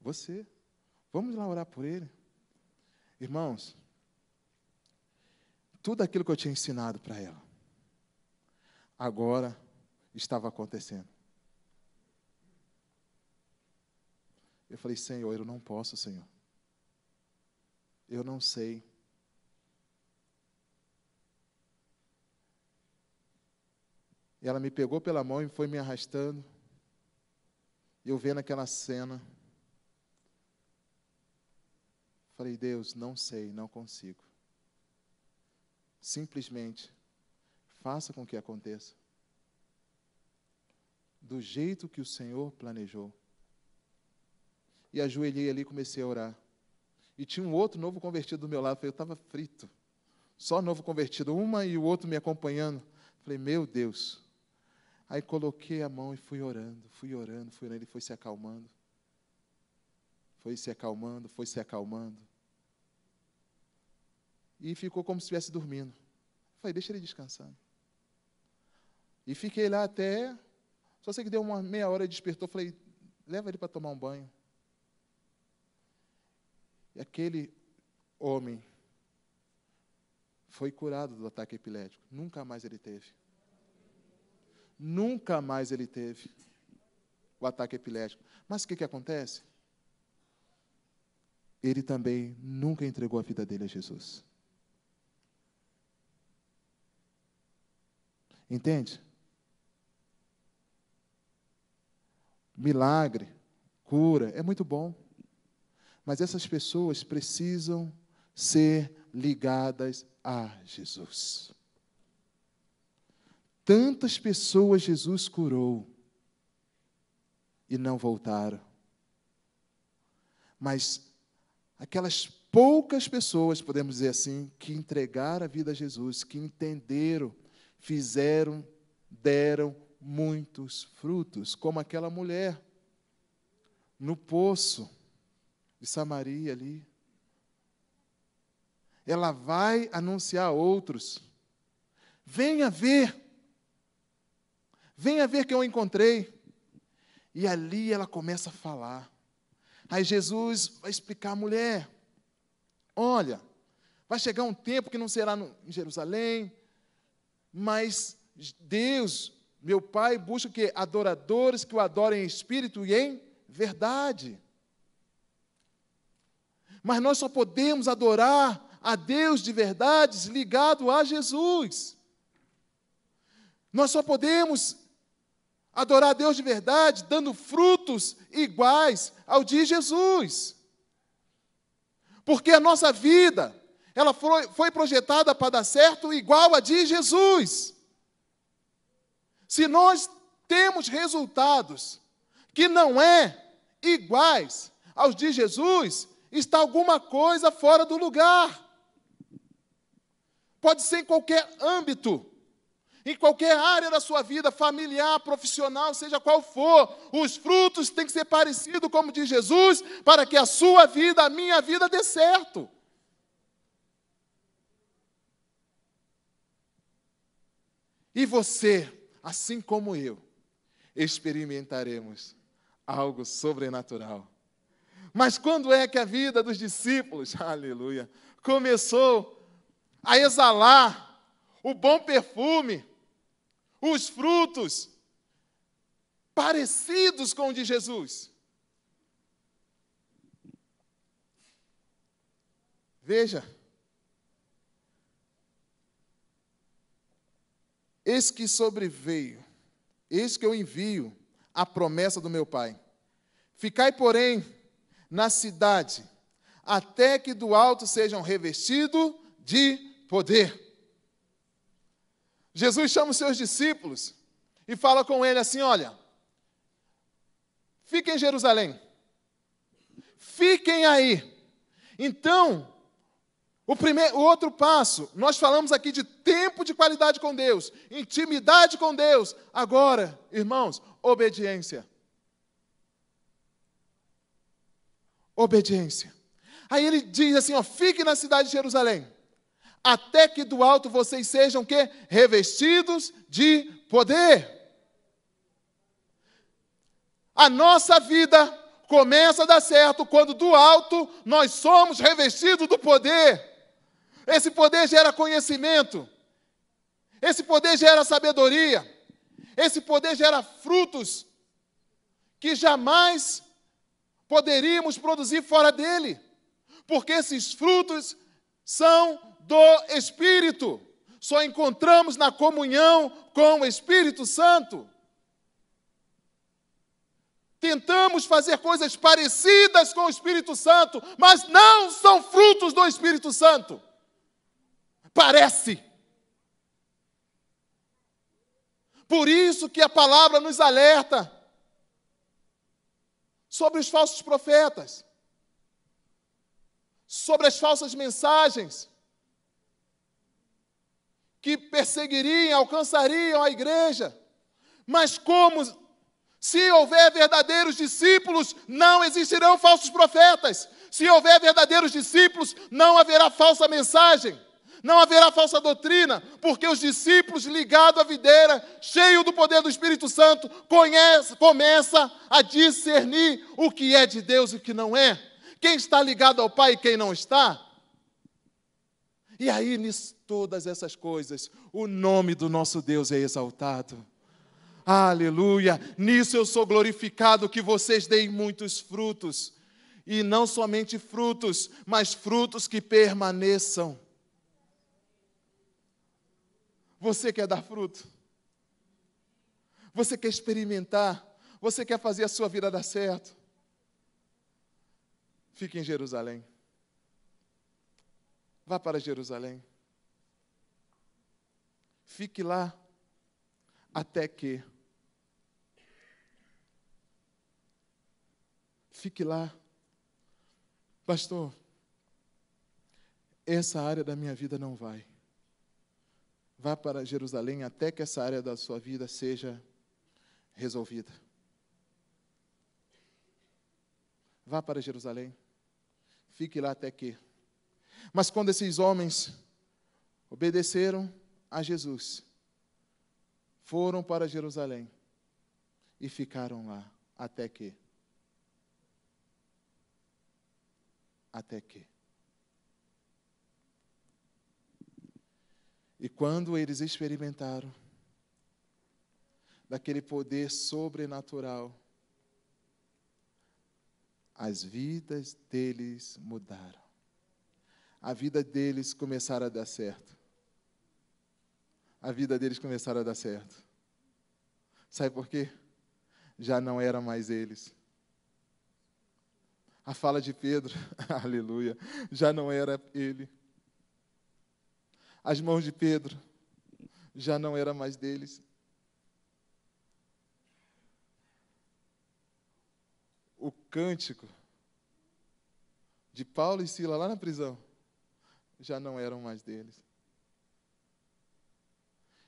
Você. Vamos lá orar por ele. Irmãos, tudo aquilo que eu tinha ensinado para ela, agora estava acontecendo. Eu falei, Senhor, eu não posso, Senhor. Eu não sei. E ela me pegou pela mão e foi me arrastando. Eu vendo aquela cena. Falei, Deus, não sei, não consigo. Simplesmente, faça com que aconteça. Do jeito que o Senhor planejou. E ajoelhei ali e comecei a orar. E tinha um outro novo convertido do meu lado. Eu estava frito. Só novo convertido, uma e o outro me acompanhando. Falei, meu Deus. Aí coloquei a mão e fui orando, fui orando, fui orando. Ele foi se acalmando. Foi se acalmando, foi se acalmando. E ficou como se estivesse dormindo. Falei, deixa ele descansando. E fiquei lá até. Só sei que deu uma meia hora e despertou. Falei, leva ele para tomar um banho. E aquele homem foi curado do ataque epilético. Nunca mais ele teve. Nunca mais ele teve o ataque epilético. Mas o que, que acontece? Ele também nunca entregou a vida dele a Jesus. Entende? Milagre, cura, é muito bom. Mas essas pessoas precisam ser ligadas a Jesus. Tantas pessoas Jesus curou e não voltaram. Mas aquelas poucas pessoas, podemos dizer assim, que entregaram a vida a Jesus, que entenderam, fizeram, deram muitos frutos, como aquela mulher no poço de Samaria ali. Ela vai anunciar a outros: venha ver, venha ver que eu encontrei. E ali ela começa a falar. Aí Jesus vai explicar à mulher: olha, vai chegar um tempo que não será no, em Jerusalém, mas Deus, meu Pai, busca que adoradores que o adorem em espírito e em verdade. Mas nós só podemos adorar a Deus de verdades ligado a Jesus. Nós só podemos adorar a Deus de verdade dando frutos iguais ao de Jesus. Porque a nossa vida, ela foi, foi projetada para dar certo igual a de Jesus. Se nós temos resultados que não é iguais aos de Jesus, está alguma coisa fora do lugar. Pode ser em qualquer âmbito, em qualquer área da sua vida, familiar, profissional, seja qual for, os frutos têm que ser parecidos como de Jesus, para que a sua vida, a minha vida dê certo. E você, assim como eu, experimentaremos algo sobrenatural mas quando é que a vida dos discípulos, aleluia, começou a exalar o bom perfume, os frutos parecidos com o de Jesus? Veja, eis que sobreveio, eis que eu envio a promessa do meu Pai. Ficai, porém, na cidade, até que do alto sejam revestidos de poder. Jesus chama os seus discípulos e fala com ele assim: Olha, fiquem em Jerusalém, fiquem aí. Então, o, primeiro, o outro passo, nós falamos aqui de tempo de qualidade com Deus, intimidade com Deus. Agora, irmãos, obediência. Obediência. Aí ele diz assim: ó, fique na cidade de Jerusalém, até que do alto vocês sejam que revestidos de poder. A nossa vida começa a dar certo quando do alto nós somos revestidos do poder. Esse poder gera conhecimento. Esse poder gera sabedoria. Esse poder gera frutos que jamais poderíamos produzir fora dele. Porque esses frutos são do Espírito. Só encontramos na comunhão com o Espírito Santo. Tentamos fazer coisas parecidas com o Espírito Santo, mas não são frutos do Espírito Santo. Parece. Por isso que a palavra nos alerta sobre os falsos profetas, sobre as falsas mensagens que perseguiriam, alcançariam a igreja. Mas como se houver verdadeiros discípulos, não existirão falsos profetas. Se houver verdadeiros discípulos, não haverá falsa mensagem não haverá falsa doutrina, porque os discípulos ligados à videira, cheio do poder do Espírito Santo, conhece, começa a discernir o que é de Deus e o que não é. Quem está ligado ao Pai e quem não está. E aí, nisso, todas essas coisas, o nome do nosso Deus é exaltado. Aleluia! Nisso eu sou glorificado que vocês deem muitos frutos. E não somente frutos, mas frutos que permaneçam. Você quer dar fruto? Você quer experimentar? Você quer fazer a sua vida dar certo? Fique em Jerusalém. Vá para Jerusalém. Fique lá até que. Fique lá. Pastor, essa área da minha vida não vai. Vá para Jerusalém até que essa área da sua vida seja resolvida. Vá para Jerusalém. Fique lá até que. Mas quando esses homens obedeceram a Jesus, foram para Jerusalém e ficaram lá até que. Até que. E quando eles experimentaram daquele poder sobrenatural, as vidas deles mudaram. A vida deles começaram a dar certo. A vida deles começaram a dar certo. Sabe por quê? Já não era mais eles. A fala de Pedro, aleluia, já não era ele as mãos de Pedro já não era mais deles. O cântico de Paulo e Sila lá na prisão já não eram mais deles.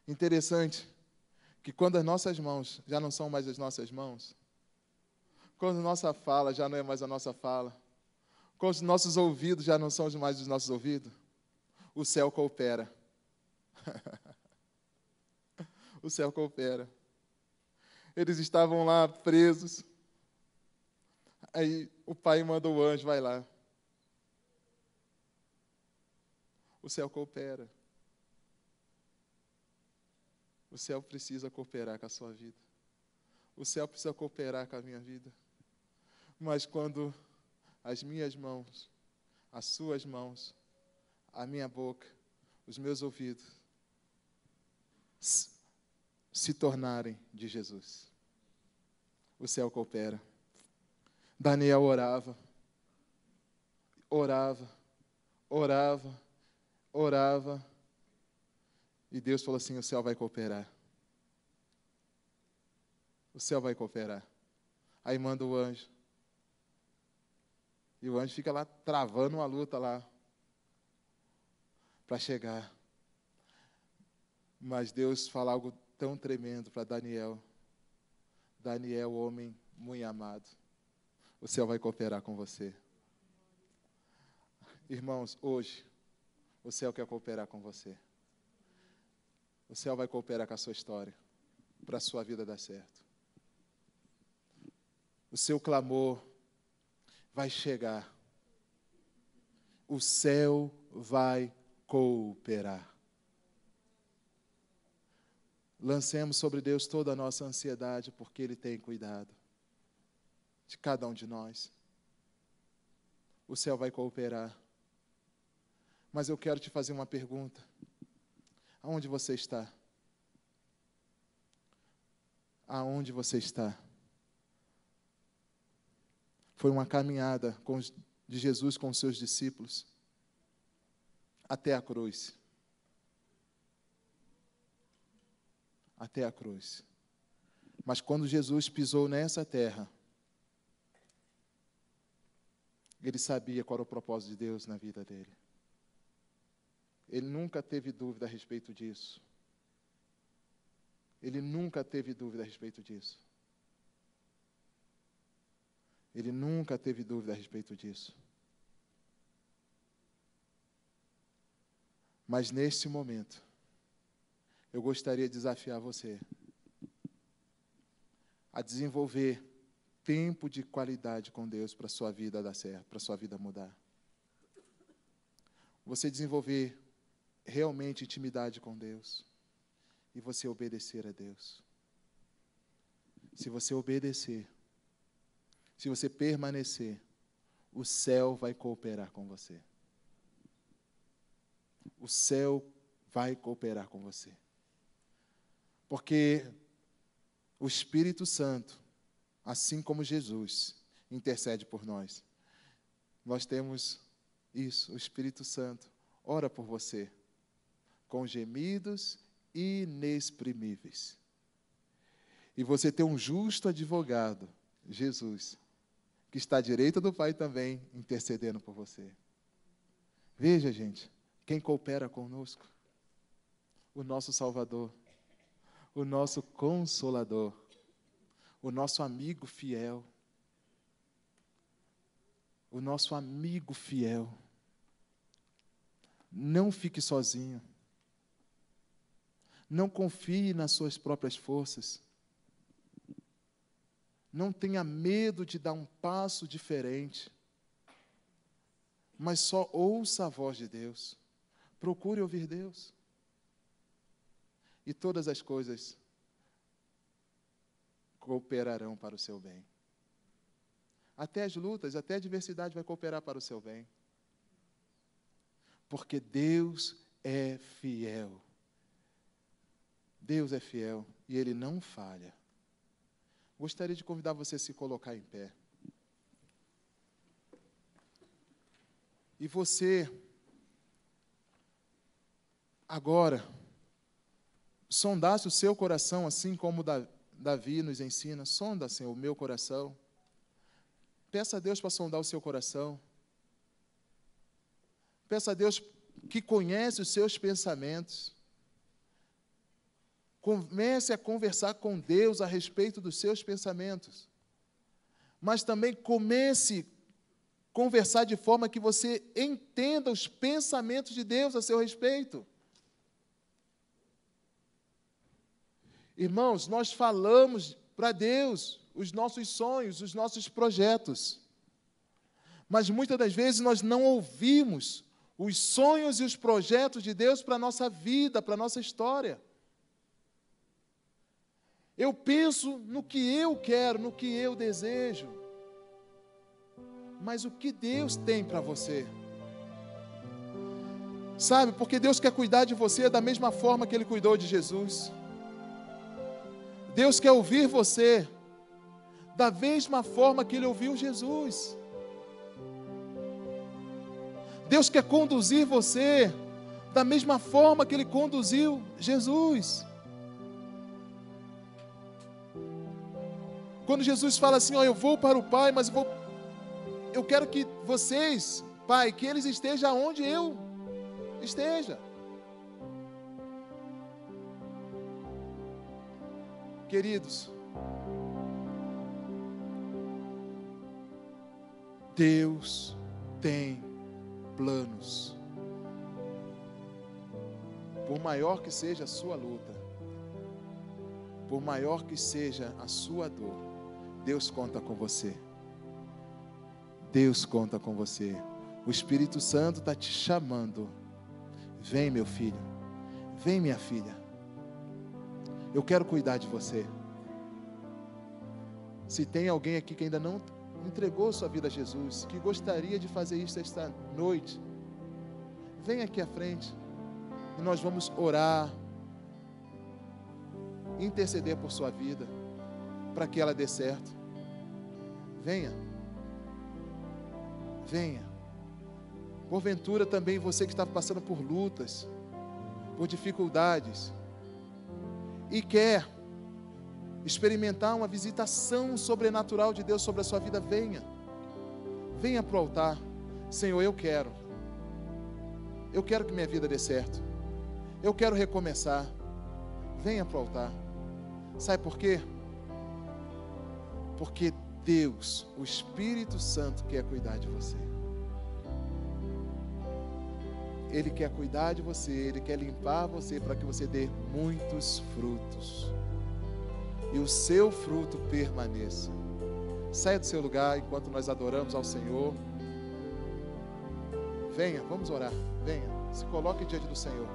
Interessante que quando as nossas mãos já não são mais as nossas mãos, quando nossa fala já não é mais a nossa fala, quando os nossos ouvidos já não são mais os nossos ouvidos, o céu coopera. o céu coopera. Eles estavam lá presos. Aí o pai manda o anjo, vai lá. O céu coopera. O céu precisa cooperar com a sua vida. O céu precisa cooperar com a minha vida. Mas quando as minhas mãos, as suas mãos, a minha boca, os meus ouvidos se tornarem de Jesus. O céu coopera. Daniel orava, orava, orava, orava, e Deus falou assim: o céu vai cooperar. O céu vai cooperar. Aí manda o anjo. E o anjo fica lá travando uma luta lá para chegar. Mas Deus fala algo tão tremendo para Daniel. Daniel, homem muito amado, o céu vai cooperar com você. Irmãos, hoje, o céu quer cooperar com você. O céu vai cooperar com a sua história, para a sua vida dar certo. O seu clamor vai chegar. O céu vai cooperar. Lancemos sobre Deus toda a nossa ansiedade, porque Ele tem cuidado de cada um de nós. O céu vai cooperar. Mas eu quero te fazer uma pergunta. Aonde você está? Aonde você está? Foi uma caminhada de Jesus com os seus discípulos até a cruz. Até a cruz. Mas quando Jesus pisou nessa terra, ele sabia qual era o propósito de Deus na vida dele. Ele nunca teve dúvida a respeito disso. Ele nunca teve dúvida a respeito disso. Ele nunca teve dúvida a respeito disso. Mas neste momento, eu gostaria de desafiar você a desenvolver tempo de qualidade com Deus para sua vida dar certo, para sua vida mudar. Você desenvolver realmente intimidade com Deus e você obedecer a Deus. Se você obedecer, se você permanecer, o céu vai cooperar com você. O céu vai cooperar com você. Porque o Espírito Santo, assim como Jesus, intercede por nós. Nós temos isso, o Espírito Santo ora por você com gemidos inexprimíveis. E você tem um justo advogado, Jesus, que está à direita do Pai também, intercedendo por você. Veja, gente, quem coopera conosco? O nosso Salvador, o nosso Consolador, o nosso amigo fiel. O nosso amigo fiel. Não fique sozinho. Não confie nas suas próprias forças. Não tenha medo de dar um passo diferente. Mas só ouça a voz de Deus. Procure ouvir Deus. E todas as coisas cooperarão para o seu bem. Até as lutas, até a adversidade vai cooperar para o seu bem. Porque Deus é fiel. Deus é fiel e Ele não falha. Gostaria de convidar você a se colocar em pé. E você, agora, sondasse o seu coração, assim como Davi nos ensina: sonda, Senhor, o meu coração. Peça a Deus para sondar o seu coração. Peça a Deus que conhece os seus pensamentos. Comece a conversar com Deus a respeito dos seus pensamentos. Mas também comece a conversar de forma que você entenda os pensamentos de Deus a seu respeito. Irmãos, nós falamos para Deus os nossos sonhos, os nossos projetos. Mas muitas das vezes nós não ouvimos os sonhos e os projetos de Deus para a nossa vida, para a nossa história. Eu penso no que eu quero, no que eu desejo. Mas o que Deus tem para você? Sabe, porque Deus quer cuidar de você da mesma forma que Ele cuidou de Jesus. Deus quer ouvir você da mesma forma que Ele ouviu Jesus. Deus quer conduzir você da mesma forma que Ele conduziu Jesus. Quando Jesus fala assim, ó, eu vou para o Pai, mas eu vou, eu quero que vocês, Pai, que eles estejam onde eu esteja. Queridos, Deus tem planos. Por maior que seja a sua luta, por maior que seja a sua dor, Deus conta com você. Deus conta com você. O Espírito Santo está te chamando. Vem, meu filho. Vem, minha filha. Eu quero cuidar de você. Se tem alguém aqui que ainda não entregou sua vida a Jesus, que gostaria de fazer isso esta noite, vem aqui à frente e nós vamos orar, interceder por sua vida, para que ela dê certo. Venha, venha. Porventura também você que está passando por lutas, por dificuldades, e quer experimentar uma visitação sobrenatural de Deus sobre a sua vida, venha. Venha para o altar. Senhor, eu quero. Eu quero que minha vida dê certo. Eu quero recomeçar. Venha para o altar. Sabe por quê? Porque Deus, o Espírito Santo, quer cuidar de você. Ele quer cuidar de você, Ele quer limpar você para que você dê muitos frutos. E o seu fruto permaneça. Saia do seu lugar enquanto nós adoramos ao Senhor. Venha, vamos orar. Venha, se coloque diante do Senhor.